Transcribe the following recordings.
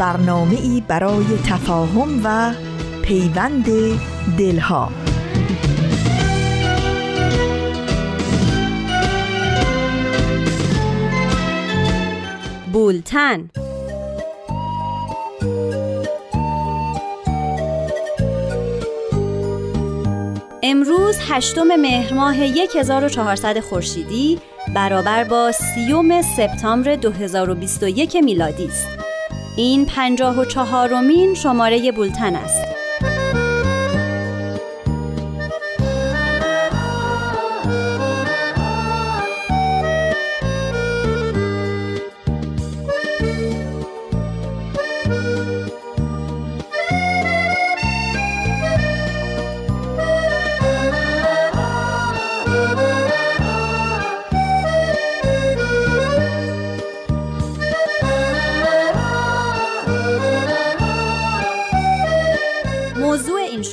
برنامه ای برای تفاهم و پیوند دلها بولتن امروز هشتم مهر ماه 1400 خورشیدی برابر با سیوم سپتامبر 2021 میلادی است. این پنجاه و چهارمین شماره بولتن است.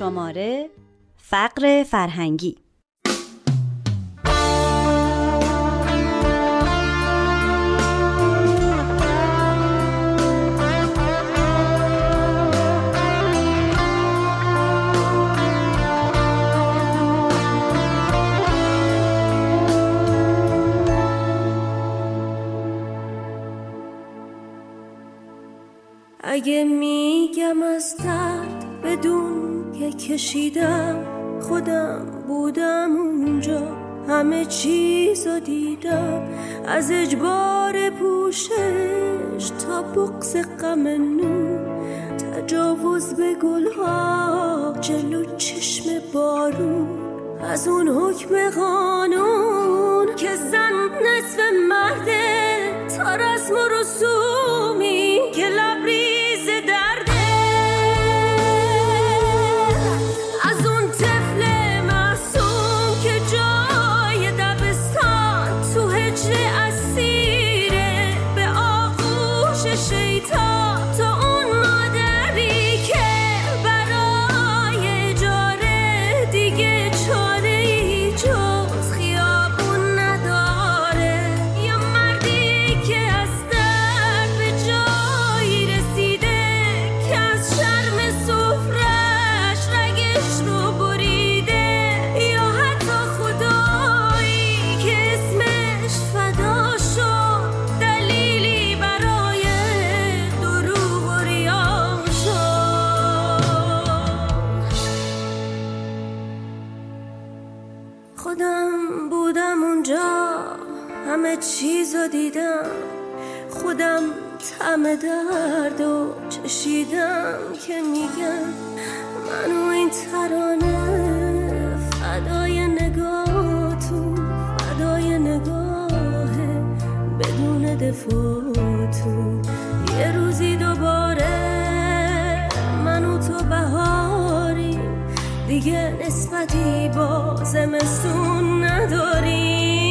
شماره فقر فرهنگی. اگه میگم از درد بدون که کشیدم خودم بودم اونجا همه چیز رو دیدم. از اجبار پوشش تا بغز غم نو تجاوز به گلها جلو چشم بارون. از اون حکم قانون که زن نصف مرده تا رسم و رسومی 谁曾 دیدم خودم تم درد و چشیدم که میگم منو این ترانه فدای نگاهتون فدای نگاه بدون دفاعتون. یه روزی دوباره منو تو بهاریم دیگه نسبتی با زمستون نداریم.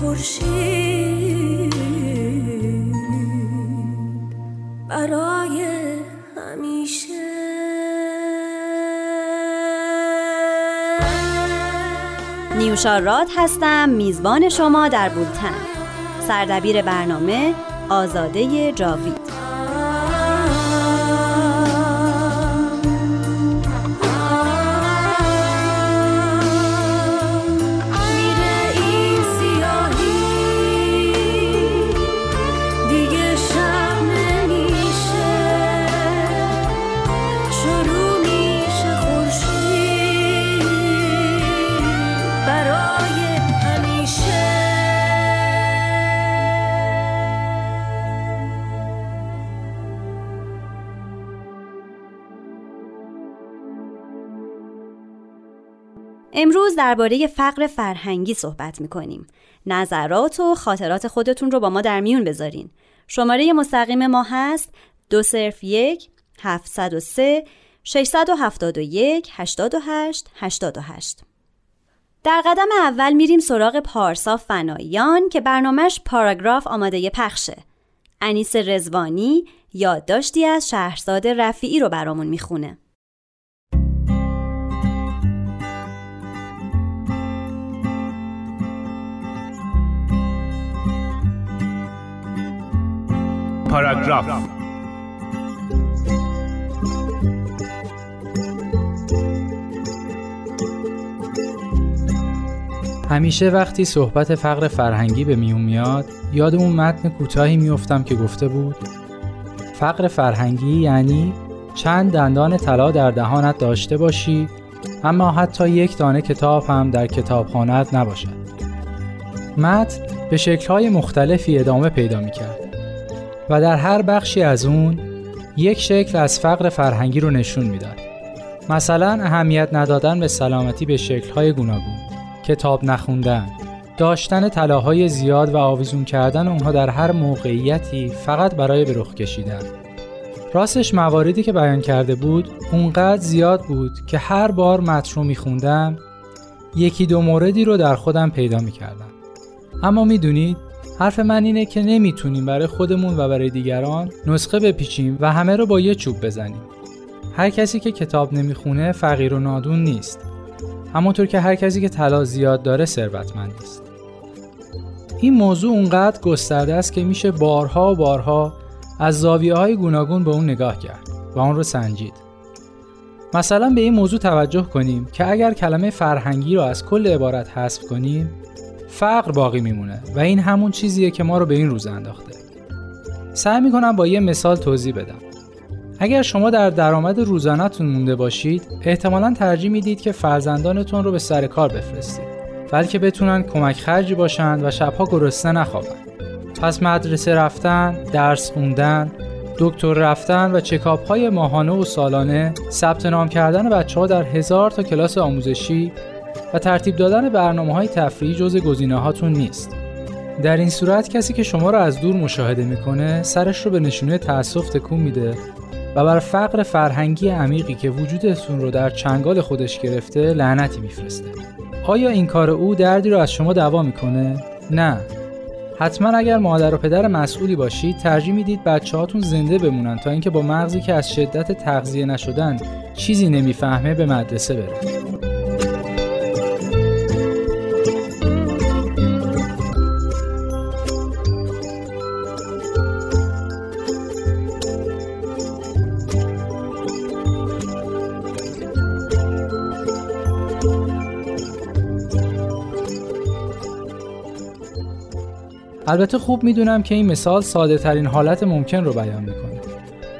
خورشید برای همیشه. نیوشا هستم میزبان شما در بولتن. سردبیر برنامه آزاده جاوید. درباره فقر فرهنگی صحبت می‌کنیم. نظرات و خاطرات خودتون رو با ما در میون بذارین. شماره مستقیم ما هست دو صرف یک 703 671 88 88 در قدم اول میریم سراغ پارسا فنایان که برنامهش پاراگراف آماده پخشه. انیس رزوانی یادداشتی از شهرزاد رفیعی رو برامون می‌خونه. پاراگراف. همیشه وقتی صحبت فقر فرهنگی به میون میاد یاد اون متن کوتاهی میافتم که گفته بود فقر فرهنگی یعنی چند دندان طلا در دهانت داشته باشی اما حتی یک دانه کتاب هم در کتابخانهت نباشد. متن به شکلهای مختلفی ادامه پیدا می‌کرد. و در هر بخشی از اون یک شکل از فقر فرهنگی رو نشون می‌داد. مثلا اهمیت ندادن به سلامتی به شکلهای گوناگون کتاب نخوندن داشتن طلاهای زیاد و آویزون کردن اونها در هر موقعیتی فقط برای به رخ کشیدن. راستش مواردی که بیان کرده بود اونقدر زیاد بود که هر بار متن رو میخوندم یکی دو موردی رو در خودم پیدا می‌کردم. اما می‌دونید حرف من اینه که نمی‌تونیم برای خودمون و برای دیگران نسخه بپیچیم و همه رو با یه چوب بزنیم. هر کسی که کتاب نمی‌خونه فقیر و نادون نیست. همونطور که هر کسی که طلا زیاد داره ثروتمند است این موضوع اونقدر گسترده است که میشه بارها و بارها از زاویه های گوناگون به اون نگاه کرد و اون رو سنجید. مثلا به این موضوع توجه کنیم که اگر کلمه فرهنگی رو از کل عبارت حذف کنیم فقر باقی میمونه و این همون چیزیه که ما رو به این روز انداخته. سعی می‌کنم با یه مثال توضیح بدم. اگر شما در درآمد روزانهتون مونده باشید احتمالا ترجیح می‌دید که فرزندانتون رو به سر کار بفرستید بلکه بتونن کمک خرجی باشند و شبها گرسنه نخوابند پس مدرسه رفتن درس خوندن دکتر رفتن و چکاپ های ماهانه و سالانه ثبت نام کردن بچه ها در هزار تا کلاس آموزشی و ترتیب دادن برنامه های تفریحی جز گزینه هاتون نیست. در این صورت کسی که شما را از دور مشاهده می‌کنه سرش رو به نشونه تأسف تکون میده و بر فقر فرهنگی عمیقی که وجودتون رو در چنگال خودش گرفته لعنتی میفرسته. آیا این کار او دردی رو از شما دوا می‌کنه؟ نه. حتما اگر مادر و پدر مسئولی باشید ترجیح می‌دید بچه هاتون زنده بمونن تا اینکه با مغزی که از شدت تغذیه نشدن چیزی نمی‌فهمه به مدرسه بره. البته خوب می‌دونم که این مثال ساده ترین حالت ممکن رو بیان می‌کنه.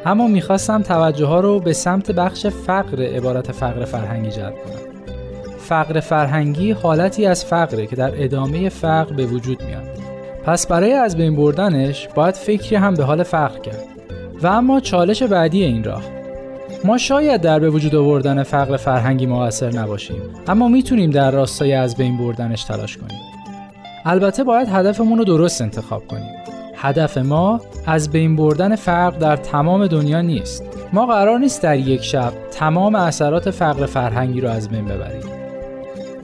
اما می‌خواستم توجه ها رو به سمت بخش فقر عبارت فقر فرهنگی جلب کنم. فقر فرهنگی حالتی از فقره که در ادامه فقر به وجود میاد. پس برای از بین بردنش باید فکری هم به حال فقر کرد. و اما چالش بعدی این راه. ما شاید در به وجود آوردن فقر فرهنگی موثر نباشیم اما می‌تونیم در راستای از بین بردنش تلاش کنیم. البته باید هدفمون رو درست انتخاب کنیم. هدف ما از بین بردن فقر در تمام دنیا نیست. ما قرار نیست در یک شب تمام اثرات فقر فرهنگی رو از بین ببریم.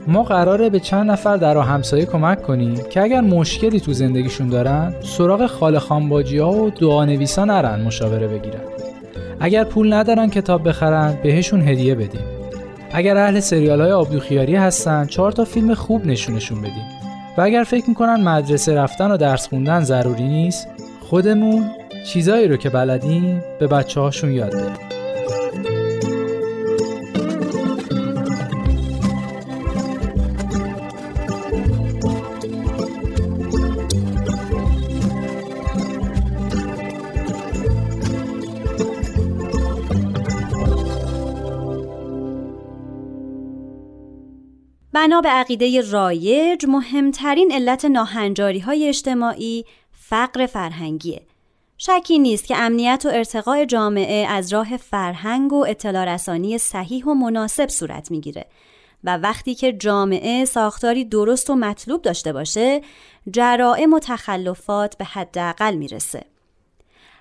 ما قراره به چند نفر در همسایه کمک کنیم که اگر مشکلی تو زندگیشون دارن سراغ خال خانباجی ها و دعا نویسا نرن مشاوره بگیرن. اگر پول ندارن کتاب بخرن بهشون هدیه بدیم. اگر اهل سریال های آبدوخیاری هستن چهار تا فیلم خوب نشونشون بدیم. و اگر فکر می‌کنن مدرسه رفتن و درس خوندن ضروری نیست خودمون چیزایی رو که بلدیم به بچه هاشون یاد بدیم. بنا به عقیده رایج مهمترین علت ناهنجاری های اجتماعی فقر فرهنگیه. شکی نیست که امنیت و ارتقاء جامعه از راه فرهنگ و اطلاع رسانی صحیح و مناسب صورت می‌گیره و وقتی که جامعه ساختاری درست و مطلوب داشته باشه جرائم و تخلفات به حداقل می‌رسه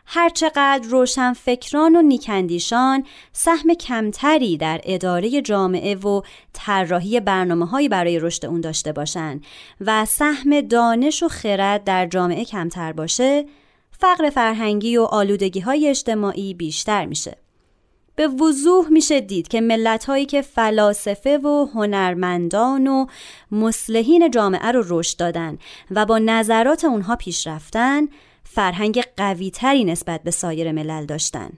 هرچقدر روشن فکران و نیکندیشان سهم کمتری در اداره جامعه و طراحی برنامه هایی برای رشد اون داشته باشند و سهم دانش و خرد در جامعه کمتر باشه فقر فرهنگی و آلودگی های اجتماعی بیشتر میشه. به وضوح میشه دید که ملت هایی که فلاسفه و هنرمندان و مسلحین جامعه رو رشد دادن و با نظرات اونها پیش رفتن فرهنگ قویتری نسبت به سایر ملل داشتن.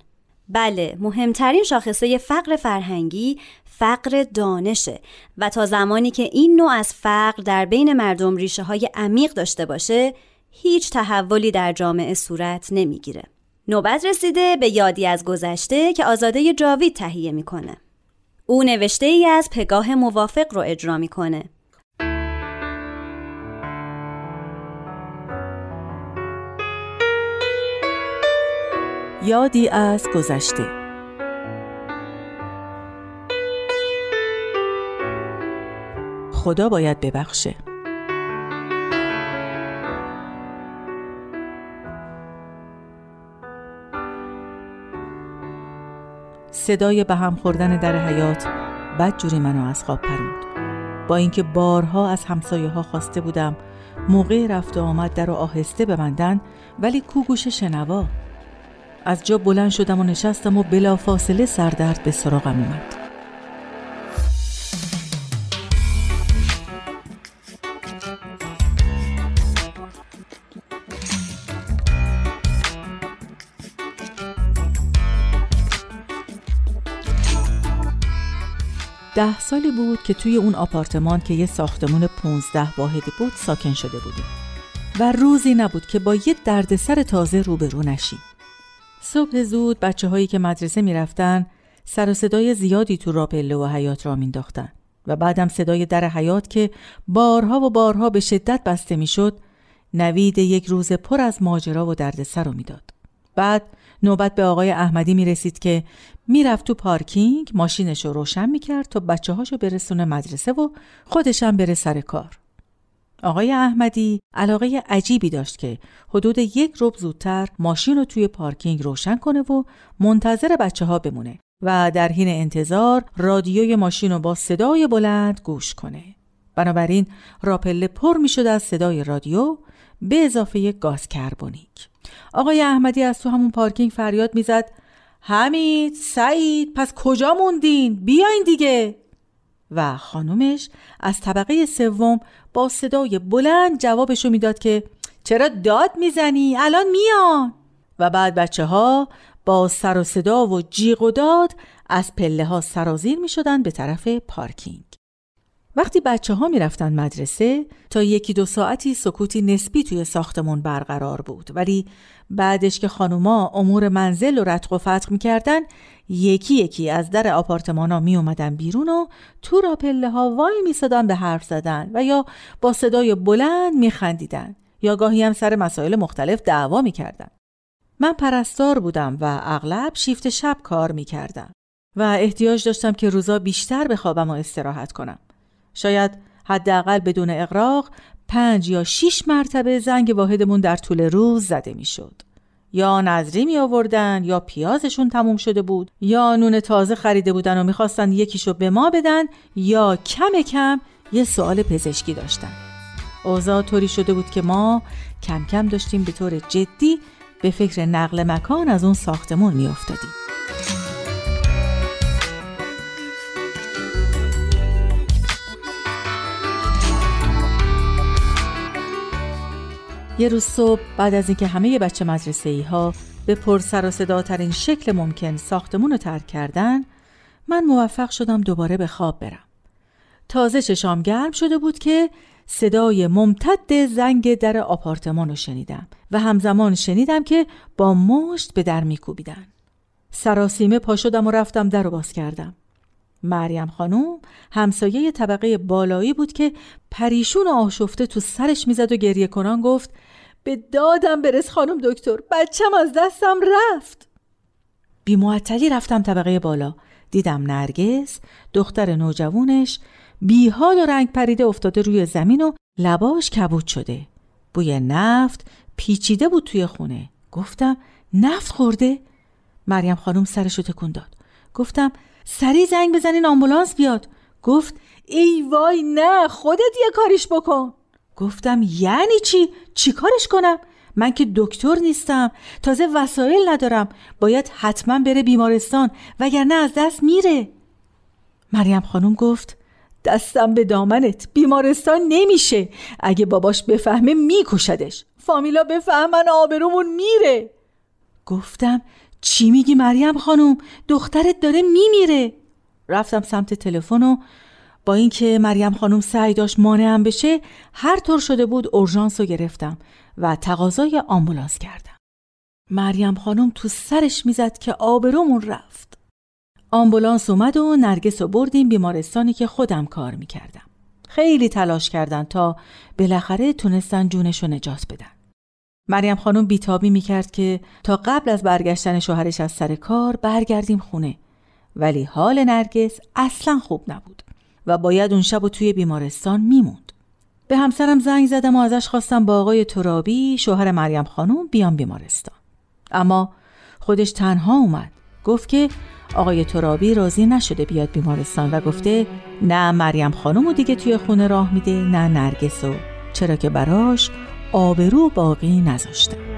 بله مهمترین شاخصه فقر فرهنگی فقر دانشه و تا زمانی که این نوع از فقر در بین مردم ریشه های عمیق داشته باشه هیچ تحولی در جامعه صورت نمی‌گیره. نوبت رسیده به یادی از گذشته که آزاده جاوید تهیه می‌کنه. او نوشته ای از پگاه موافق رو اجرا می‌کنه. یادی از گذشته. خدا باید ببخشه. صدای به هم خوردن در حیات بد جوری منو از خواب پروند با اینکه بارها از همسایه ها خواسته بودم موقع رفت و آمد در و آهسته ببندن ولی کو گوش شنوا از جا بلند شدم و نشستم و بلا فاصله سردرد به سراغم اومد. ده سالی بود که توی اون آپارتمان که یه ساختمون پونزده واحدی بود ساکن شده بودیم. و روزی نبود که با یه دردسر تازه روبرو نشیم. صبح زود بچه هایی که مدرسه می‌رفتن سر و صدای زیادی تو راپله و حیات را مینداختن و بعدم صدای در حیات که بارها و بارها به شدت بسته می‌شد نوید یک روز پر از ماجرا و دردسر رو می‌داد بعد نوبت به آقای احمدی می رسید که می‌رفت تو پارکینگ ماشینش رو روشن می‌کرد تا بچه هاشو برسونه مدرسه و خودشم بره سر کار. آقای احمدی علاقه عجیبی داشت که حدود یک رب زودتر ماشین رو توی پارکینگ روشن کنه و منتظر بچه ها بمونه و در حین انتظار رادیوی ماشین رو با صدای بلند گوش کنه. بنابراین راپله پر می شد از صدای رادیو به اضافه گاز کربونیک. آقای احمدی از تو همون پارکینگ فریاد می‌زد حمید سعید پس کجا موندین بیاین دیگه و خانومش از طبقه سوم با صدای بلند جوابشو می‌داد که چرا داد می‌زنی؟ الان میان. و بعد بچه ها با سر و صدا و جیغ و داد از پله ها سرازیر می شدن به طرف پارکینگ. وقتی بچه ها می رفتن مدرسه تا یکی دو ساعتی سکوتی نسبی توی ساختمون برقرار بود. ولی بعدش که خانوما امور منزل و رتق و فتق می کردن یکی یکی از در آپارتمان ها می اومدن بیرون و تو را پله ها وای می صدن به حرف زدن و یا با صدای بلند می خندیدن یا گاهی هم سر مسائل مختلف دعوا می کردن. من پرستار بودم و اغلب شیفت شب کار می کردم و احتیاج داشتم که روزا بیشتر بخوابم و استراحت کنم. شاید حداقل بدون اقراق پنج یا شیش مرتبه زنگ واحدمون در طول روز زده می‌شد. یا نظری می آوردن یا پیازشون تموم شده بود یا نون تازه خریده بودن و می‌خواستن یکیشو به ما بدن یا کم کم یه سوال پزشکی داشتن. اوضاع طوری شده بود که ما کم کم داشتیم به طور جدی به فکر نقل مکان از اون ساختمون میافتادیم. یه روز صبح بعد از اینکه همه بچه مدرسه ای ها به پر سر و صداترین شکل ممکن ساختمون رو ترک کردن من موفق شدم دوباره به خواب برم. تازه چشام گرم شده بود که صدای ممتد زنگ در آپارتمان رو شنیدم و همزمان شنیدم که با مشت به در میکوبیدن. سراسیمه پا شدم و رفتم در رو باز کردم. مریم خانوم همسایه طبقه بالایی بود که پریشون و آشفته تو سرش می‌زد و گریه کنان گفت به دادم برس خانم دکتر. بچم از دستم رفت. بی رفتم طبقه بالا. دیدم نرگس دختر نوجوانش بیحال و رنگ پریده افتاده روی زمین و لباش کبود شده. بوی نفت پیچیده بود توی خونه. گفتم نفت خورده؟ مریم خانم سرشو تکون داد. گفتم سریع زنگ بزنین آمبولانس بیاد. گفت ای وای نه خودت یه کاریش بکن. گفتم یعنی چی؟ چی کارش کنم؟ من که دکتر نیستم تازه وسایل ندارم. باید حتما بره بیمارستان وگرنه از دست میره. مریم خانم گفت دستم به دامنت بیمارستان نمیشه. اگه باباش بفهمه میکشدش. فامیلا بفهمن آبرومون میره. گفتم چی میگی مریم خانم؟ دخترت داره میمیره. رفتم سمت تلفن و با اینکه مریم خانم سعی داشت مانعم بشه هر طور شده بود اورژانس رو گرفتم و تقاضای آمبولانس کردم. مریم خانم تو سرش می‌زد که آبرومون رفت. آمبولانس اومد و نرگس رو بردیم بیمارستانی که خودم کار می‌کردم. خیلی تلاش کردن تا بالاخره تونستن جونش رو نجات بدن. مریم خانم بیتابی می‌کرد که تا قبل از برگشتن شوهرش از سر کار برگردیم خونه. ولی حال نرگس اصلا خوب نبود. و باید اون شب و توی بیمارستان میموند. به همسرم زنگ زدم و ازش خواستم با آقای ترابی شوهر مریم خانم بیام بیمارستان. اما خودش تنها اومد. گفت که آقای ترابی راضی نشده بیاد بیمارستان و گفته نه مریم خانم و دیگه توی خونه راه میده نه نرگسو چرا که براش آبرو باقی نذاشته.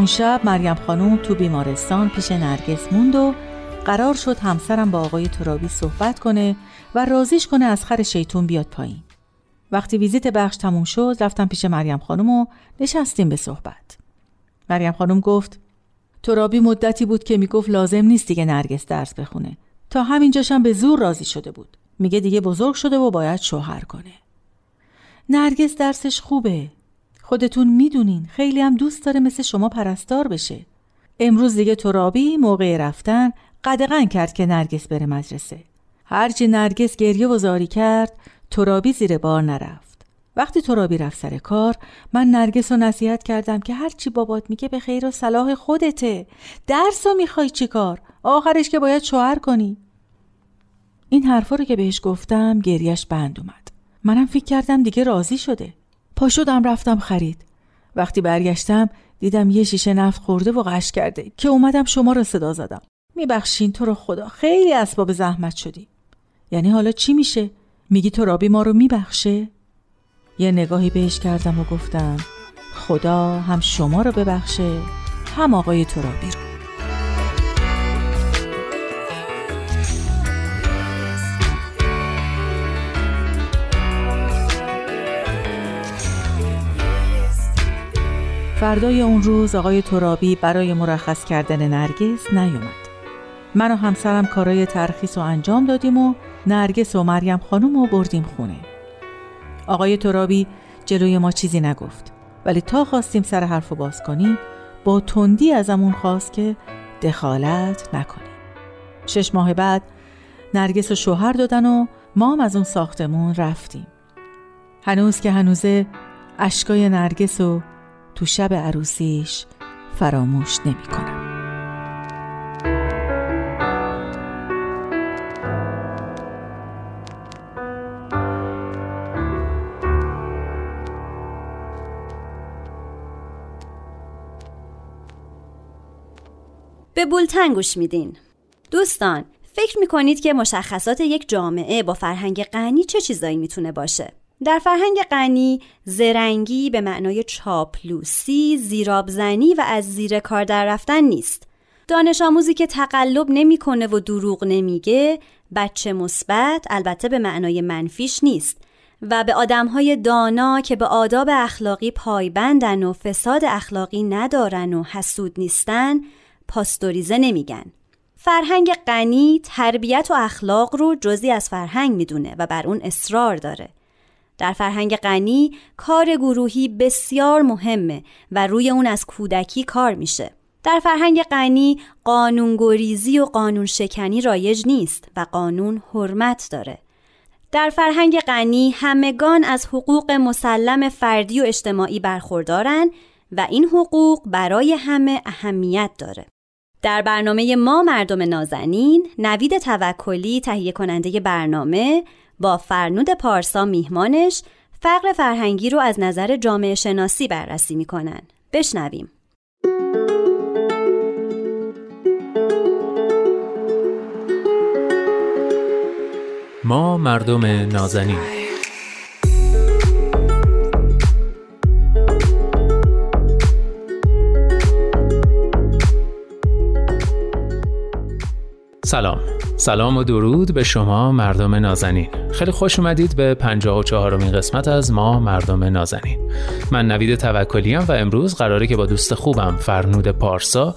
اون شب مریم خانوم تو بیمارستان پیش نرگس موند و قرار شد همسرم با آقای ترابی صحبت کنه و رازیش کنه از خر شیطون بیاد پایین. وقتی ویزیت بخش تموم شد رفتم پیش مریم خانم و نشستیم به صحبت. مریم خانم گفت ترابی مدتی بود که می‌گفت لازم نیست دیگه نرگس درس بخونه. تا همینجاشم به زور راضی شده بود. میگه دیگه بزرگ شده و باید شوهر کنه. نرگس درسش خوبه. خودتون می‌دونین خیلی هم دوست داره مثل شما پرستار بشه. امروز دیگه ترابی موقع رفتن قدغن کرد که نرگس بره مدرسه. هرچی نرگس گریه و زاری کرد ترابی زیر بار نرفت. وقتی ترابی رفت سر کار من نرگس رو نصیحت کردم که هرچی بابات میگه به خیر و صلاح خودته درس رو می‌خوای چی کار آخرش که باید شوهر کنی این حرفا رو که بهش گفتم گریش بند اومد منم فکر کردم دیگه راضی شده پا شدم رفتم خرید. وقتی برگشتم دیدم یه شیشه نفت خورده و قش کرده که اومدم شما رو صدا زدم. میبخشین تو رو خدا خیلی اسباب زحمت شدی. یعنی حالا چی میشه؟ میگی تو رابی ما رو میبخشه؟ یه نگاهی بهش کردم و گفتم خدا هم شما رو ببخشه هم آقای ترابی رو. فردای اون روز آقای ترابی برای مرخص کردن نرگس نیومد. من و همسرم کارای ترخیص رو انجام دادیم و نرگس و مریم خانم رو بردیم خونه. آقای ترابی جلوی ما چیزی نگفت ولی تا خواستیم سر حرف باز کنیم با تندی ازمون خواست که دخالت نکنیم. شش ماه بعد نرگس و شوهر دادن و ما هم از اون ساختمون رفتیم. هنوز که هنوزه اشکای نرگس و تو شب عروسیش فراموش نمی کنم. به بولتن گوش میدین دوستان فکر می‌کنید که مشخصات یک جامعه با فرهنگ غنی چه چیزایی می‌تونه باشه در فرهنگ غنی زرنگی به معنای چاپلوسی، زیرابزنی و از زیر کار در رفتن نیست. دانش آموزی که تقلب نمی‌کنه و دروغ نمیگه بچه مثبت البته به معنای منفیش نیست و به آدمهای دانا که به آداب اخلاقی پایبندن و فساد اخلاقی ندارن و حسود نیستن پاستوریزه نمیگن. فرهنگ غنی تربیت و اخلاق رو جزی از فرهنگ می‌دونه و بر اون اصرار داره. در فرهنگ غنی کار گروهی بسیار مهمه و روی اون از کودکی کار میشه. در فرهنگ غنی قانون گریزی و قانون شکنی رایج نیست و قانون حرمت داره. در فرهنگ غنی همگان از حقوق مسلم فردی و اجتماعی برخوردارن و این حقوق برای همه اهمیت داره. در برنامه ما مردم نازنین نوید توکلی تهیه کننده برنامه با فرنود پارسا میهمانش فقر فرهنگی رو از نظر جامعه شناسی بررسی می‌کنن. بشنویم. ما مردم نازنین سلام سلام و درود به شما مردم نازنین. خیلی خوش اومدید به 54 امین قسمت از ما مردم نازنین. من نوید توکلیم و امروز قراره که با دوست خوبم فرنود پارسا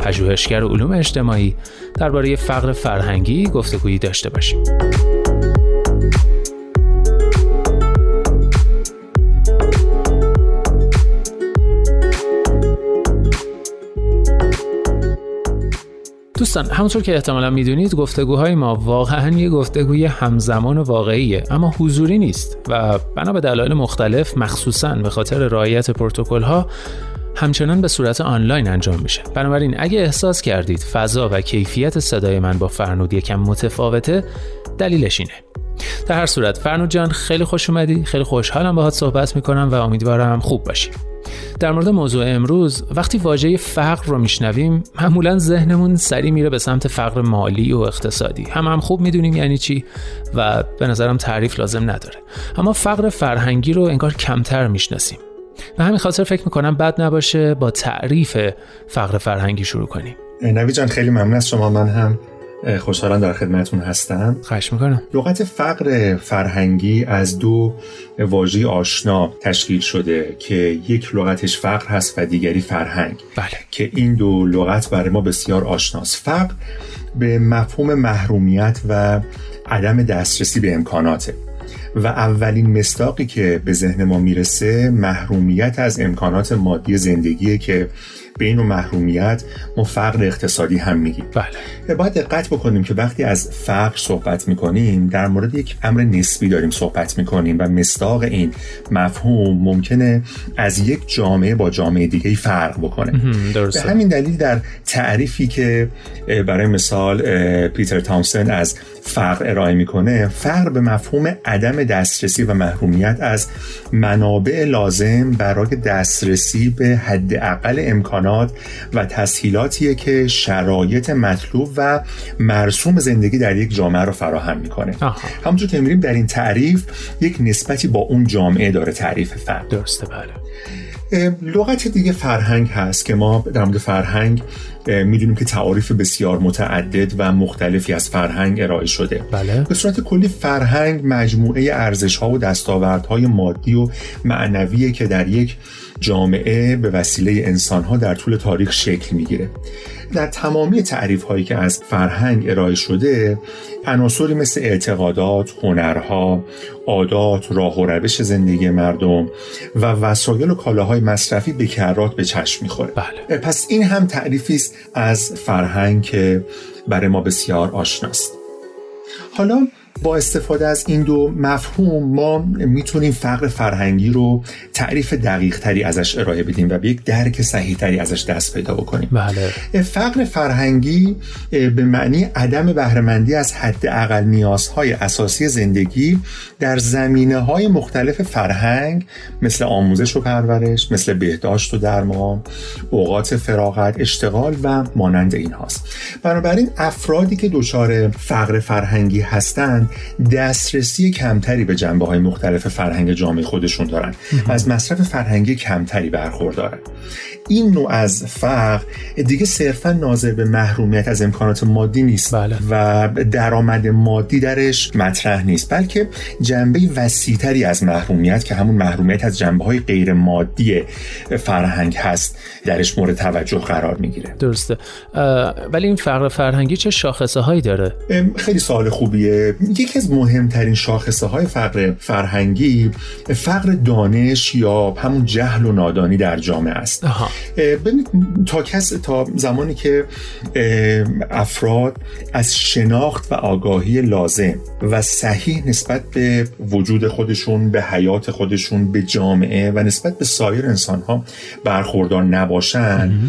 پژوهشگر علوم اجتماعی درباره فقر فرهنگی گفتگویی داشته باشیم. دوستان همونطور که احتمالا می‌دونید گفتگوهای ما واقعا یه گفتگوی همزمان و واقعیه اما حضوری نیست و بنا به دلایل مختلف مخصوصا به خاطر رعایت پروتکل ها همچنان به صورت آنلاین انجام میشه. بنابراین اگه احساس کردید فضا و کیفیت صدای من با فرنود یکم متفاوته دلیلش اینه. در هر صورت فرنود جان خیلی خوش اومدی خیلی خوشحالم باهات صحبت می‌کنم و امیدوارم خوب باشی. در مورد موضوع امروز وقتی واژه فقر رو میشنویم معمولا ذهنمون سری میره به سمت فقر مالی و اقتصادی. هم هم خوب می‌دونیم یعنی چی و به نظرم تعریف لازم نداره. اما فقر فرهنگی رو انگار کمتر می‌شناسیم. به همین خاطر فکر می‌کنم بد نباشه با تعریف فقر فرهنگی شروع کنیم. نوی جان خیلی ممنون از شما. من هم خوشحالم در خدمتون هستم. خواهش می‌کنم. لغت فقر فرهنگی از دو واژه آشنا تشکیل شده که یک لغتش فقر هست و دیگری فرهنگ. بله. که این دو لغت برای ما بسیار آشناست. فقر به مفهوم محرومیت و عدم دسترسی به امکاناته. و اولین مستاقی که به ذهن ما می‌رسه محرومیت از امکانات مادی زندگیه که به این محرومیت ما فقر اقتصادی هم میگیم بله. باید دقت بکنیم که وقتی از فقر صحبت می‌کنیم در مورد یک امر نسبی داریم صحبت می‌کنیم و مستاق این مفهوم ممکنه از یک جامعه با جامعه دیگه فرق بکنه. درسته. به همین دلیل در تعریفی که برای مثال پیتر تامسن از فقر ارائه می‌کنه فقر به مفهوم عدم دسترسی و محرومیت از منابع لازم برای دسترسی به حداقل امکانات و تسهیلاتیه که شرایط مطلوب و مرسوم زندگی در یک جامعه رو فراهم می‌کنه. همونطور که میریم در این تعریف یک نسبتی با اون جامعه داره تعریف فقر درسته بله. لغت دیگه فرهنگ هست که ما در مورد فرهنگ می‌دونیم که تعاریف بسیار متعدد و مختلفی از فرهنگ ارائه شده. بله. به صورت کلی فرهنگ مجموعه ارزش ها و دستاوردهای مادی و معنویه که در یک جامعه به وسیله انسان ها در طول تاریخ شکل می‌گیره. در تمامی تعریف هایی که از فرهنگ ارائه شده عناصری مثل اعتقادات، هنرها، عادات، راه و روش زندگی مردم و وسایل و کالاهای مصرفی به کرات به چشم می‌خوره. بله. پس این هم تعریفی است از فرهنگ که برای ما بسیار آشناست. حالا با استفاده از این دو مفهوم ما می‌تونیم فقر فرهنگی رو تعریف دقیق تری ازش ارائه بدیم و به یک درک صحیح تری ازش دست پیدا بکنیم بله. فقر فرهنگی به معنی عدم بهرهمندی از حد اقل نیازهای اساسی زندگی در زمینه های مختلف فرهنگ مثل آموزش و پرورش مثل بهداشت و درمان اوقات فراغت اشتغال و مانند این هاست بنابراین افرادی که دچار فقر فرهنگی هستند دسترسی کمتری به جنبه های مختلف فرهنگ جامعه خودشون دارن و از مصرف فرهنگی کمتری برخوردارن. این نوع از فقر دیگه صرفا ناظر به محرومیت از امکانات مادی نیست بله. و درآمد مادی درش مطرح نیست بلکه جنبه وسیعتری از محرومیت که همون محرومیت از جنبه های غیر مادی فرهنگ هست درش مورد توجه قرار می‌گیره. درسته. ولی این فقر فرهنگی چه شاخصه هایی داره خیلی سوال خوبیه. یکی از مهمترین شاخصه های فقر فرهنگی فقر دانش یا همون جهل و نادانی در جامعه است. ببینید تا کس تا زمانی که افراد از شناخت و آگاهی لازم و صحیح نسبت به وجود خودشون به حیات خودشون به جامعه و نسبت به سایر انسان ها برخوردار نباشن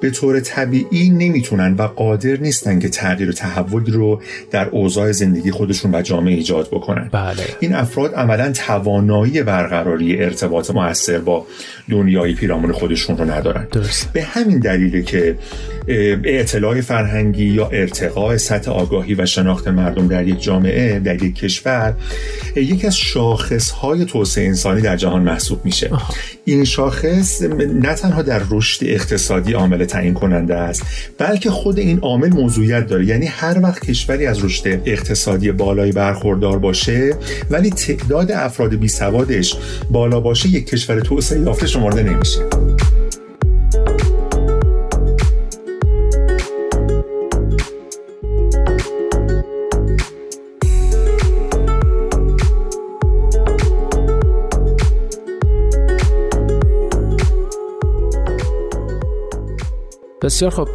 به طور طبیعی نمی‌تونن و قادر نیستن که تغییر و تحول رو در اوضاع زندگی خودشون و جامعه ایجاد بکنن بله. این افراد عملا توانایی برقراری ارتباط موثر با دنیای پیرامون خودشون رو ندارن درست. به همین دلیله که اطلاع فرهنگی یا ارتقاء سطح آگاهی و شناخت مردم در یک جامعه در یک کشور یکی از شاخص های توسعه انسانی در جهان محسوب میشه. این شاخص نه تنها در رشد اقتصادی عامل تعیین کننده است بلکه خود این عامل موضوعیت داره. یعنی هر وقت کشوری از رشد اقتصادی بالایی برخوردار باشه ولی تعداد افراد بی سوادش بالا باشه یک کشور توسعه یافته شمرده نمیشه. بسیار خب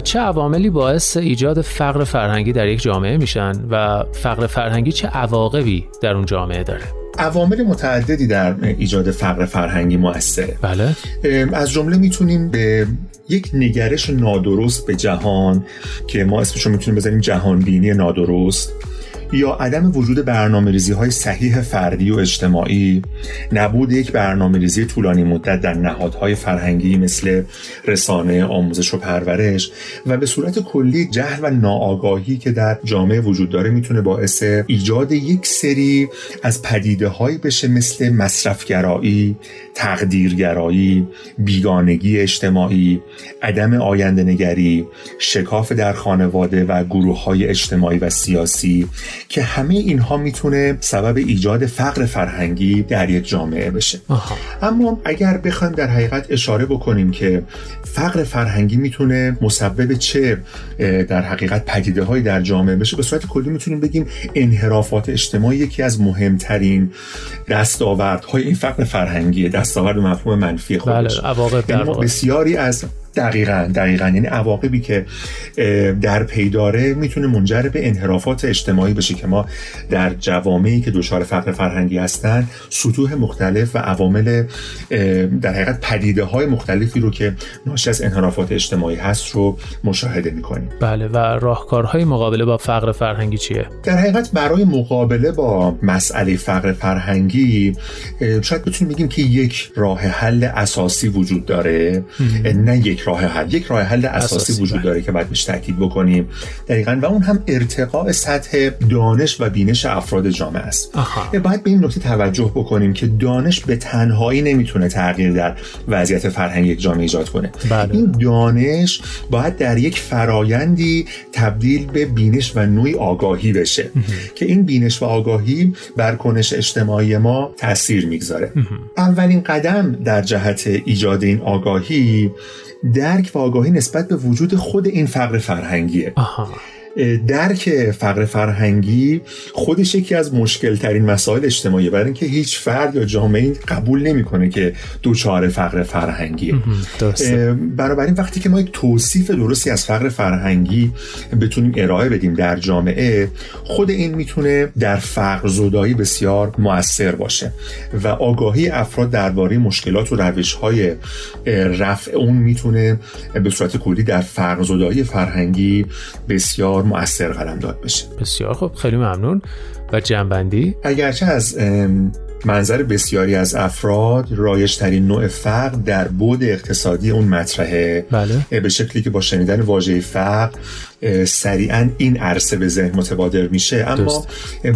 چه عواملی باعث ایجاد فقر فرهنگی در یک جامعه میشن و فقر فرهنگی چه عواقبی در اون جامعه داره؟ عوامل متعددی در ایجاد فقر فرهنگی موثره. بله. از جمله می‌تونیم به یک نگرش نادرست به جهان که ما اسمش رو می‌تونیم بزنیم جهان بینی نادرست. یا عدم وجود برنامه ریزی های صحیح فردی و اجتماعی نبود یک برنامه ریزی طولانی مدت در نهادهای فرهنگی مثل رسانه آموزش و پرورش و به صورت کلی جهل و ناآگاهی که در جامعه وجود داره می‌تونه باعث ایجاد یک سری از پدیده بشه مثل مصرفگرایی تقدیرگرایی بیگانگی اجتماعی عدم آینده نگری شکاف در خانواده و گروه های اجتماعی و سیاسی که همه اینها می‌تونه سبب ایجاد فقر فرهنگی در یک جامعه بشه. آها. اما اگر بخوایم در حقیقت اشاره بکنیم که فقر فرهنگی می‌تونه مسبب چه در حقیقت پدیده های در جامعه بشه به صورت کلی می‌تونیم بگیم انحرافات اجتماعی یکی از مهمترین دستاوردهای این فقر فرهنگی دستاورد مفهوم منفی خودش. بله یعنی بسیاری از دقیقا دقیقا. یعنی عواقبی که در پی داره می‌تونه منجر به انحرافات اجتماعی بشه که ما در جوامعی که دچار فقر فرهنگی هستن سطوح مختلف و عوامل در حقیقت پدیده های مختلفی رو که ناشی از انحرافات اجتماعی هست رو مشاهده می‌کنیم. بله و راهکارهای مقابله با فقر فرهنگی چیه؟ در حقیقت برای مقابله با مسئله فقر فرهنگی شاید بتونیم بگیم که یک راه حل اساسی وجود داره نه یک راه حل یک راه حل اساسی, اساسی وجود داره که باید بهش تاکید بکنیم. دقیقا و اون هم ارتقاء سطح دانش و بینش افراد جامعه است. باید به این نکته توجه بکنیم که دانش به تنهایی نمی‌تونه تغییر در وضعیت فرهنگ یک جامعه ایجاد کنه. بله. این دانش باید در یک فرایندی تبدیل به بینش و نوعی آگاهی بشه که این بینش و آگاهی بر کنش اجتماعی ما تاثیر می‌گذاره. اولین قدم در جهت ایجاد این آگاهی درک و آگاهی نسبت به وجود خود این فقر فرهنگیه آها. درک فقر فرهنگی خودش یکی از مشکل ترین مسائل اجتماعی برای اینکه هیچ فرد یا جامعه قبول نمی‌کنه که دوچار فقر فرهنگیه بنابراین وقتی که ما یک توصیف درستی از فقر فرهنگی بتونیم ارائه بدیم در جامعه خود این می‌تونه در فقر زدایی بسیار موثر باشه و آگاهی افراد درباره مشکلات و روش های رفع اون می‌تونه به صورت کلی در فقر زدایی فرهنگی بسیار مؤثر قلم داد بشه. بسیار خب خیلی ممنون. و جنبندی؟ اگرچه از منظر بسیاری از افراد رایج ترین نوع فقر در بود اقتصادی اون مطرحه. بله. به شکلی که با شنیدن واژه فقر سریعا این عرصه به ذهن متبادر میشه. اما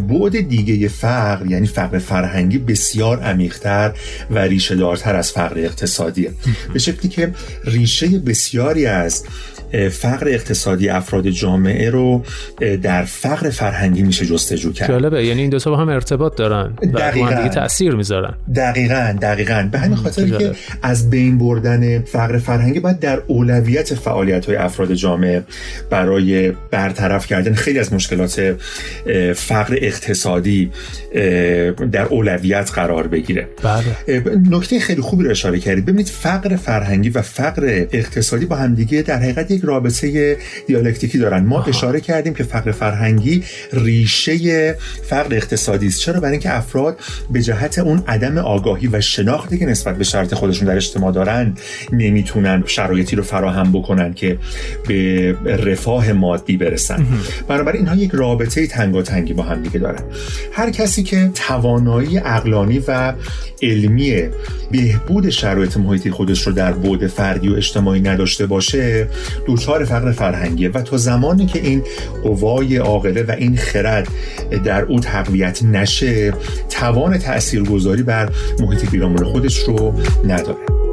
بود دیگه فقر یعنی فقر فرهنگی بسیار عمیقتر و ریشه دارتر از فقر اقتصادیه. به شکلی که ریشه بسیاری از فقر اقتصادی افراد جامعه رو در فقر فرهنگی میشه جستجو کرد. جالبه یعنی این دو تا با هم ارتباط دارن و دیگه تاثیر می‌ذارن. دقیقاً دقیقاً. به همین خاطر که از بین بردن فقر فرهنگی باید در اولویت فعالیت های افراد جامعه برای برای برطرف کردن. خیلی از مشکلات فقر اقتصادی در اولویت قرار بگیره. بله. نکته خیلی خوبی رو اشاره کردید. ببینید فقر فرهنگی و فقر اقتصادی با همدیگه در حقیقت یک رابطه دیالکتیکی دارن. ما آها. اشاره کردیم که فقر فرهنگی ریشه فقر اقتصادی است. چرا؟ برای اینکه افراد به جهت اون عدم آگاهی و شناختی که نسبت به شرط خودشون در اجتماع دارن نمی‌تونن شرایطی رو فراهم بکنن که به رفاه مادی برسن. بنابراین اینها یک رابطه تنگاتنگی با هم دیگه دارن. هر کسی که توانایی اقلانی و علمی بهبود شرایط محیطی خودش رو در بعد فردی و اجتماعی نداشته باشه دچار فقر فرهنگیه و تا زمانی که این قوای عاقله و این خرد در او تقویت نشه توان تاثیرگذاری بر محیط پیرامون خودش رو نداره.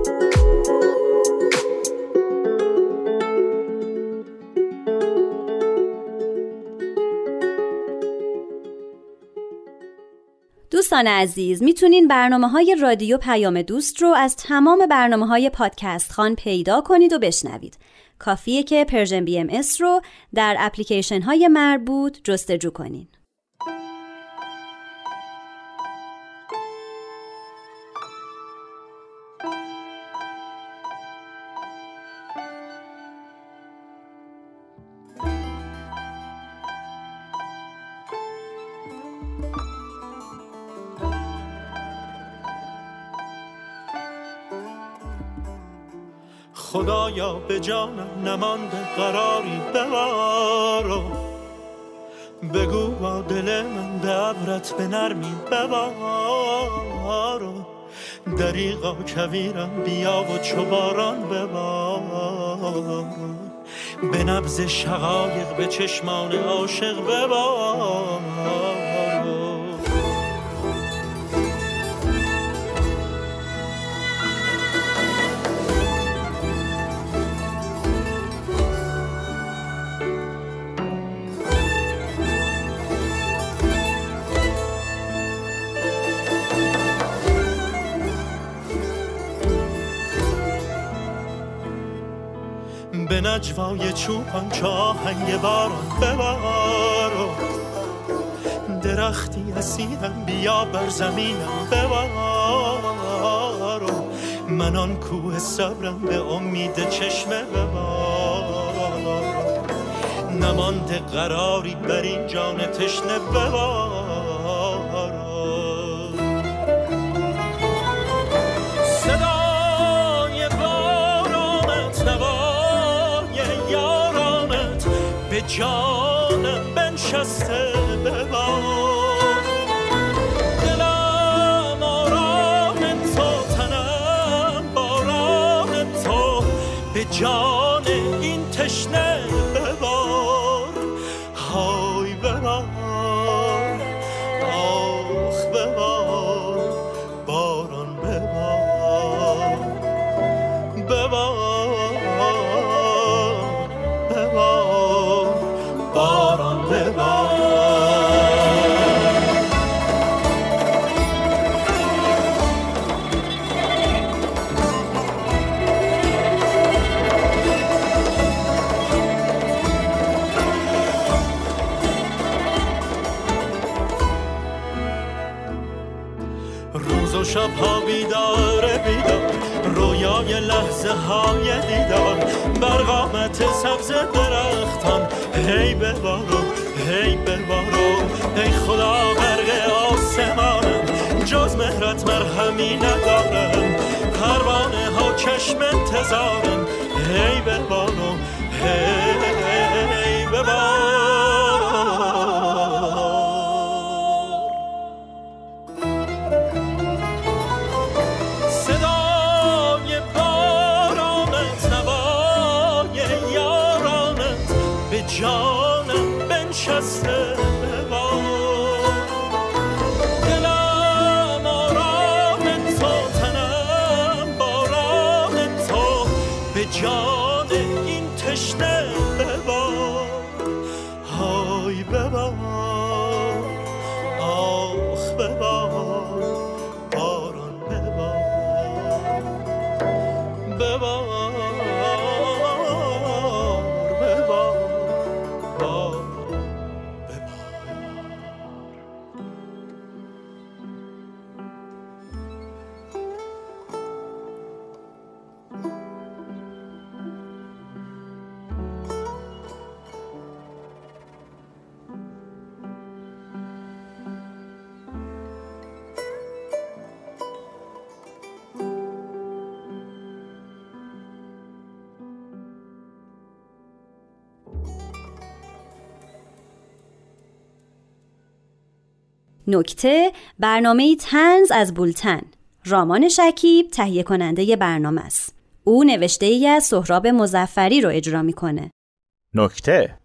دوستان عزیز می‌تونین برنامه های رادیو پیام دوست رو از تمام برنامه های پادکست خوان پیدا کنید و بشنوید. کافیه که Persian BMS رو در اپلیکیشن های مربوط جستجو کنین. خدایا به جانم نمانده قراری ببارو. بگو با دل من به عبرت به نرمی ببارو. دریغا کویرم بیا و چوباران ببارو به نبز شقایق به چشمان عاشق ببارو نجوای چوپان چه آهنگ باران ببارو درختی اسیرم بیا بر زمینم ببارو من آن کوه صبرم به امید چشمه ببارو نمانده قراری بر این جان تشنه ببارو جانم بنشسته ببار دلم آرام تو تنم باران تو. به جان رویای لحظه های دیدار. بر قامت سبز درختان. هی ببارو هی ببارو. ای خدا غرق آسمانم جز مهرت مرهمی ندارم. پروانه ها چشم انتظارم. هی ببارو. نکته برنامه تنز از بولتن. رامان شکیب تهیه کننده برنامه است. او نوشته ای از سهراب مزفری رو اجرا می‌کنه. نکته.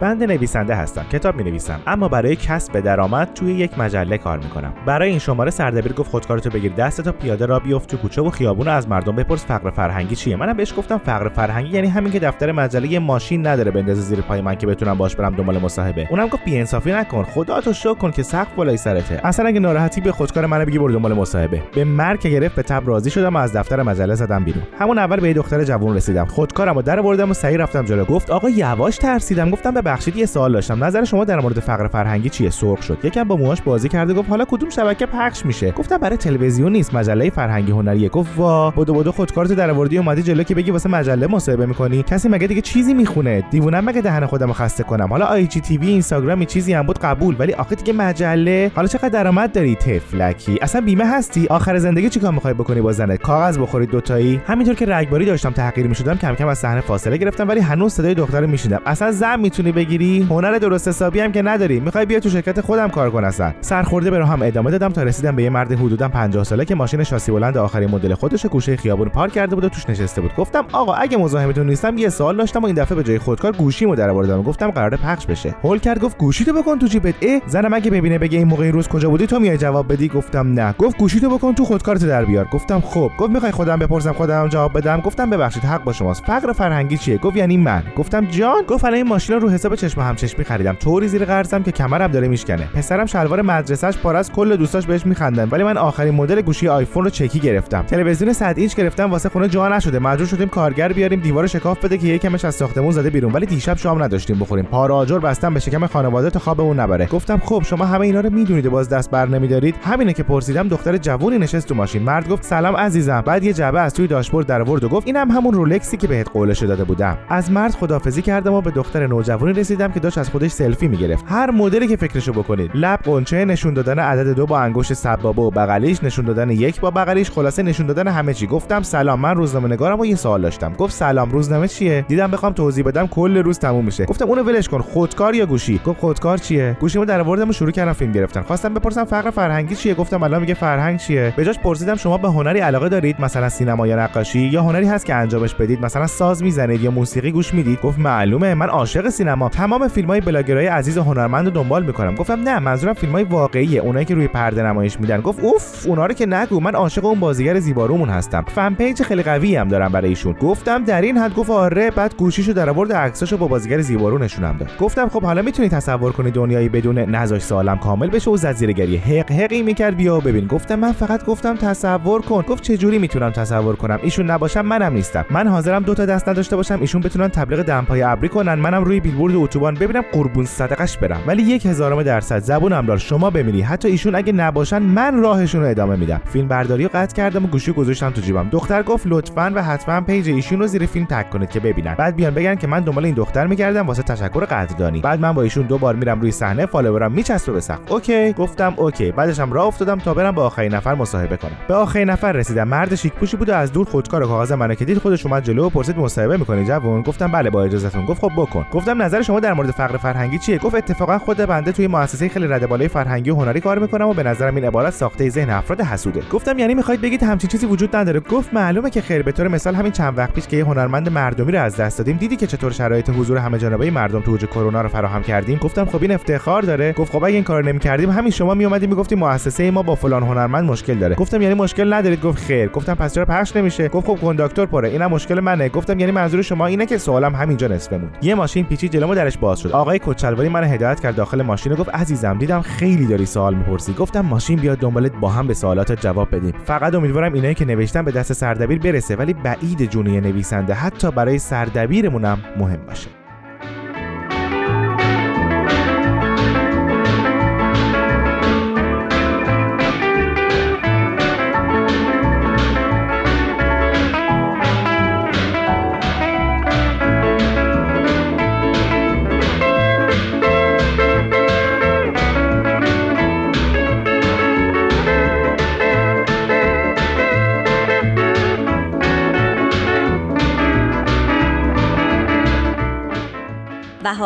بند نویسنده هستم کتاب می نویسم اما برای کسب درآمد توی یک مجله کار می‌کنم. برای این شماره سردبیر گفت خودکارتو بگیر دست تا پیاده را بیفت تو کوچه و خیابون از مردم بپرس فقر فرهنگی چیه. منم بهش گفتم فقر فرهنگی یعنی همین که دفتر مجله یه ماشین نداره بندازه زیر پای من که بتونم باش برم دنبال مصاحبه. اونم گفت بی انصافی نکن خدا تو شو کن که سقف بالای سرته. اصلا اگه ناراحتی به خودکار منو بگی برو دنبال مصاحبه. به مرگ گرفت به تب راضی شدم و از دفتر مجله زدم بیرون. همون اول به دختر جوون رسیدم. خودکارمو در آوردم و سعی رفتم جلو. گفت آقا یواش ترسیدم. گفتم ببخشید یه سوال داشتم. نظر شما در مورد فقر فرهنگی چیه؟ سرخ شد. یکم با موهاش بازی کرده گفت حالا کدوم شبکه پخش میشه؟ گفتم برای تلویزیون نیست مجله فرهنگی هنریه. گفت وا. بدو بدو خودکارت در آوردی اومدی جلو که بگی واسه مجله مصاحبه می‌کنی. کسی مگه دیگه چیزی می‌خونه؟ دیوونم مگه دهن خودمو خسته کنم؟ حالا آی جی تی وی اینستاگرامی چیزی هم بود قبول ولی آخه دیگه مجله. حالا چقدر درآمد داری تفلکی؟ اصلا بیمه هستی؟ آخر زندگی چیکار می‌خوای بکنی با زنت؟ کاغذ بخوری دوتایی؟ همینطور که رگباری داشتم تحقیر می‌شدم کم کم از صحنه فاصله گرفتم ولی هنوز صدای دختر میشیدم اصلا زن می‌تونی بگیری؟ هنر درست حسابی هم که نداری. می‌خوای بیا تو شرکت خودم کار کن اصلا. سرخورده به هم ادامه دادم تا رسیدم به یه مرد حدودا 50 ساله که ماشین شاسی بلند آخرین مدل خودش گوشه خیابون پارک کرده بود و توش نشسته بود. گفتم آقا اگه مزاحمتون نیستم یه سوال داشتم و این دفعه به جای خودکار گوشیمو در آوردم. گفتم قراره پخش بشه. هول کرد گفت گوشیتو بکن تو جیبت. اه؟ زنم اگه ببینه بگه این موقع روز کجا بودی تو میای جواب بدی. گفتم نه. گفت گوشیتو بکن تو خودکارت در بیار. گفتم خب. گفت می‌خوای خودم بپرسم خودم جواب بدم؟ گفتم ببخشید حق با شماست. فقر فرهنگی چیه؟ گفت یعنی من. گفتم جان؟ گفت الان این ماشین رو چشم هم چشمی خریدم طوری زیر قرضم که کمرم داره میشکنه. پسرم شلوار مدرسهش پاره از کل دوستاش بهش میخندن. ولی من آخرین مدل گوشی آیفون رو چکی گرفتم. تلویزیون 100 اینچ گرفتم واسه خونه جا نشده. مجبور شدیم کارگر بیاریم دیوار شکاف بده که یکمش از ساختمون زده بیرون. ولی دیشب شام نداشتیم بخوریم. پار آجر بستم به شکم خانواده تا خوابمون نبره. گفتم خب شما همه اینا رو می‌دونید باز دست بر نمیدارید؟ همینه که پرسیدم دختر جوونی نشست تو ماشین. مرد گفت سلام عزیزم. بعد یه جعبه از توی داشبورد در آورد و گفت اینم همون رولکسی که بهت قولش داده بودم. از مرد خدافزی کردم و به دختر نوجوانی رسیدم که داشت از خودش سلفی می‌گرفت. هر مدلی که فکرشو بکنید. لب قنچه نشون دادن عدد دو با انگشت سبابه و بغلیش نشون دادن یک با بغلیش خلاصه نشون دادن همه چی. گفتم سلام من روزنامه نگارم و یه سوال داشتم. گفت سلام روزنامه چیه؟ دیدم بخوام توضیح بدم کل روز تموم میشه. گفتم اونو ولش کن خودکار یا گوشی؟ گفت خودکار چیه؟ گوشیمو در آوردم و شروع کردم فیلم گرفتن. خواستم بپرسم فقر فرهنگی چیه؟ گفتم الان میگه فرهنگ چیه؟ به جاش پرسیدم شما به هنری علاقه دارید؟ مثلا سینما یا نقاشی؟ یا هنری هست که انجامش بدید؟ مثلا ساز می‌زنید یا موسیقی گوش می‌دید؟ گفت معلومه من عاشق سینما. تمام فیلمای بلاگرای عزیز هنرمند رو دنبال می‌کنم. گفتم نه منظورم فیلمای واقعیه اونایی که روی پرده نمایش میدن. گفت اوف اونا رو که نگو من عاشق اون بازیگر زیبارومون هستم. fan page خیلی قوی هم دارم برای ایشون. گفتم در این حد گفت آره بعد گوشیشو در آورد عکساشو با بازیگر زیبارو نشونم داد. گفتم خب حالا می‌تونی تصور کنی دنیایی بدون نذاش سالم کامل بشه و زد زیر گریه. هق هقی می‌کرد بیا ببین. گفتم من فقط گفتم تصور کن. گفت چه جوری می‌تونم تصور کنم؟ ایشون نباشم منم نیستم. من حاضرم دو تا دست نداشته باشم ایشون بتونن تبلیغ دمپای ابری کنن. منم روی بیلبورد اتوبان ببینم قربون صدقش برم. ولی یک هزارم درصد زبونم لال شما ببینی حتی ایشون اگه نباشن من راهشون رو ادامه میدم. فیلم برداری رو قطع کردم و گوشی گذاشتم تو جیبم. دختر گفت لطفا و حتما page ایشون رو زیر فیلم tag کنید که ببینن. بعد بیان بگن که من دنبال این دختر میگردم واسه تشکر قدردانی. بعد من با ایشون دو بار میرم روی صحنه follower م میچسبه به سقف. OK؟ گفتم OK. بعدشم راه افتادم تا برم با آخرین نفر مصاحبه کنم. به آخرین نفر رسیدم. مرد شیک پوشی بود و از دور خودکار کاغذ منو که دید خودش اومد جلو و پرسید مصاحبه می‌کنی جوون؟ گفتم بله با اجازهتون. گفت خب بکن. گفتم نظر شما در مورد فقر فرهنگی چیه؟ گفت اتفاقا خود بنده توی مؤسسه خیلی رده بالای فرهنگی و هنری کار می‌کنم و به نظرم این عبارت ساخته ذهن افراد حسوده. گفتم یعنی می‌خواید بگید همچین چیزی وجود نداره؟ گفت معلومه که خیر به طور مثال همین چند وقت پیش که یه هنرمند مردمی رو از دست دادیم دیدی که چطور شرایط حضور همه جانبه مردم تو اوج کرونا رو فراهم کردیم؟ گفتم خب این افتخار داره. گفت خب اگه این کارو نمی‌کردیم همین شما میومدیم می‌گفتیم مؤسسه ما با فلان هنرمند مشکل داره. گفتم یعنی مشکل ندارید؟ گفت خیر. گفتم پس چرا پخش نمیشه؟ گفت خب کنداکتور پره. اینم مشکل منه. گفتم یعنی منظور شما اینه که سوالم همینجا نصفه موند. یه ماشین پیچی جلومو درش باز شد. آقای کچلواری منو هدایت کرد داخل ماشین و گفت عزیزم دیدم خیلی داری سوال می‌پرسی. گفتم ماشین بیاد دنبالت با هم به سوالاتت جواب بدیم. فقط امیدوارم اینایی که نوشتم به دست سردبیر برسه ولی بعید جونی نویسنده حتی برای سردبیرمونم مهم باشه.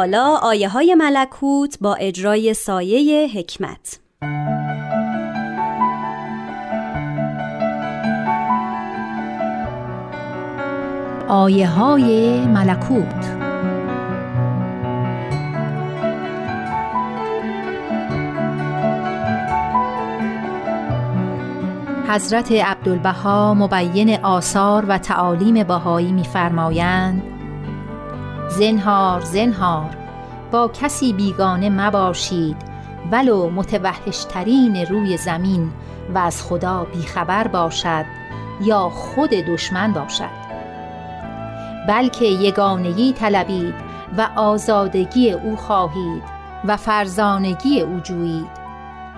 حالا آیه های ملکوت با اجرای سایه حکمت. آیه های ملکوت. حضرت عبدالبها مبین آثار و تعالیم بهایی می‌فرمایند زنهار زنهار. با کسی بیگانه مباشید ولو متوحشترین روی زمین و از خدا بیخبر باشد یا خود دشمن باشد. بلکه یگانگی طلبید و آزادگی او خواهید و فرزانگی او جویید.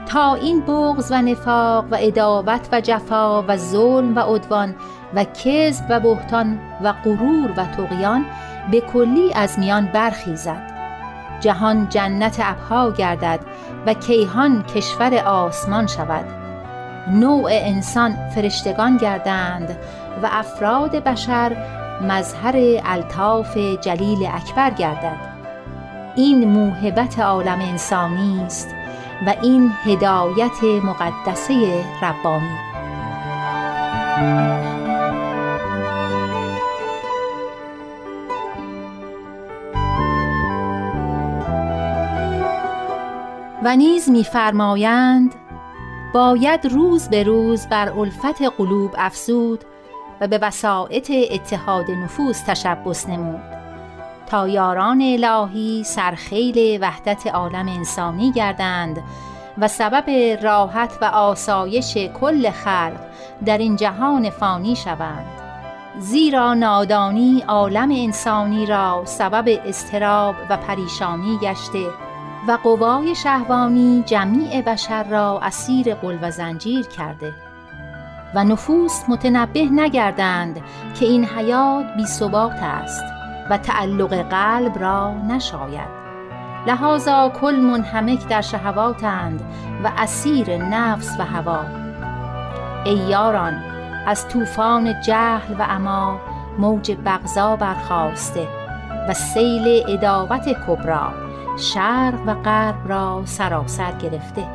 تا این بغض و نفاق و اداوت و جفا و ظلم و عدوان و کذب و بهتان و غرور و تقیان به کلی از میان برخیزد. جهان جنت ابها گردد و کیهان کشور آسمان شود. نوع انسان فرشتگان گردند و افراد بشر مظهر الطاف جلیل اکبر گردد. این موهبت عالم انسانی است و این هدایت مقدسه ربانی. و نیز میفرمایند باید روز به روز بر الفت قلوب افزود و به وسائط اتحاد نفوس تشبس نمود. تا یاران الهی سرخیل وحدت عالم انسانی گردند و سبب راحت و آسایش کل خلق در این جهان فانی شوند. زیرا نادانی عالم انسانی را سبب استراب و پریشانی گشته و قوای شهوانی جمیع بشر را اسیر قل و زنجیر کرده. و نفوس متنبه نگردند که این حیات بی ثبات است و تعلق قلب را نشاید. لحاظا کل منحمک در شهواتند و اسیر نفس و هوا. ای یاران از طوفان جهل و اما موج بغضا برخواسته و سیل اداوت کبرا شرق و غرب را سراسر گرفته.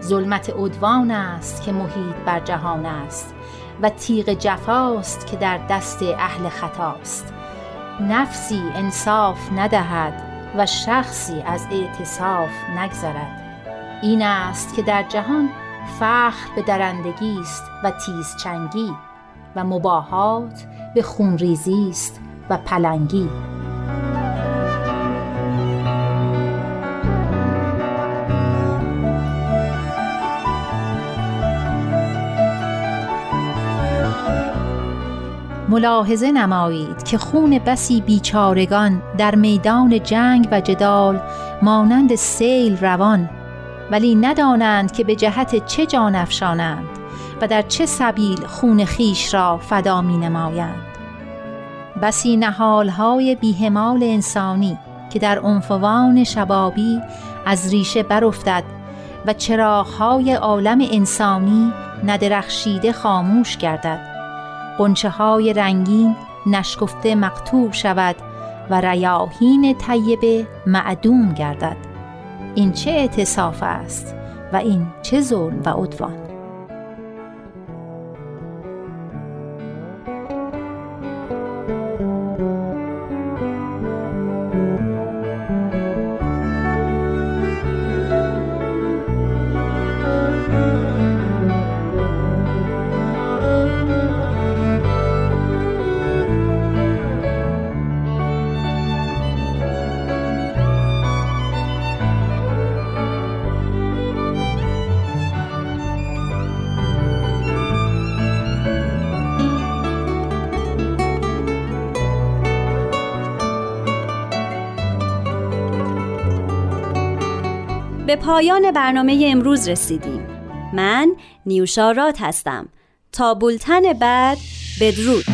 ظلمت عدوان است که محیط بر جهان است و تیغ جفاست که در دست اهل خطاست نفسی انصاف ندهد و شخصی از اعتصاف نگذرد. این است که در جهان فخر به درندگی است و تیزچنگی و مباهات به خونریزی است و پلنگی. ملاحظه نمایید که خون بسی بیچارگان در میدان جنگ و جدال مانند سیل روان ولی ندانند که به جهت چه جان افشانند و در چه سبیل خون خیش را فدا می نمایند. بسی نهالهای بیهمال انسانی که در عنفوان شبابی از ریشه برافتد و چراغهای عالم انسانی ندرخشیده خاموش گردد. قنچه های رنگین نشکفته مقطوع شود و ریاهین طیبه معدوم گردد. این چه اعتصاف است و این چه ظلم و عدوان؟ پایان برنامه امروز رسیدیم. من نیوشا رات هستم. تا بولتن بعد بدرود.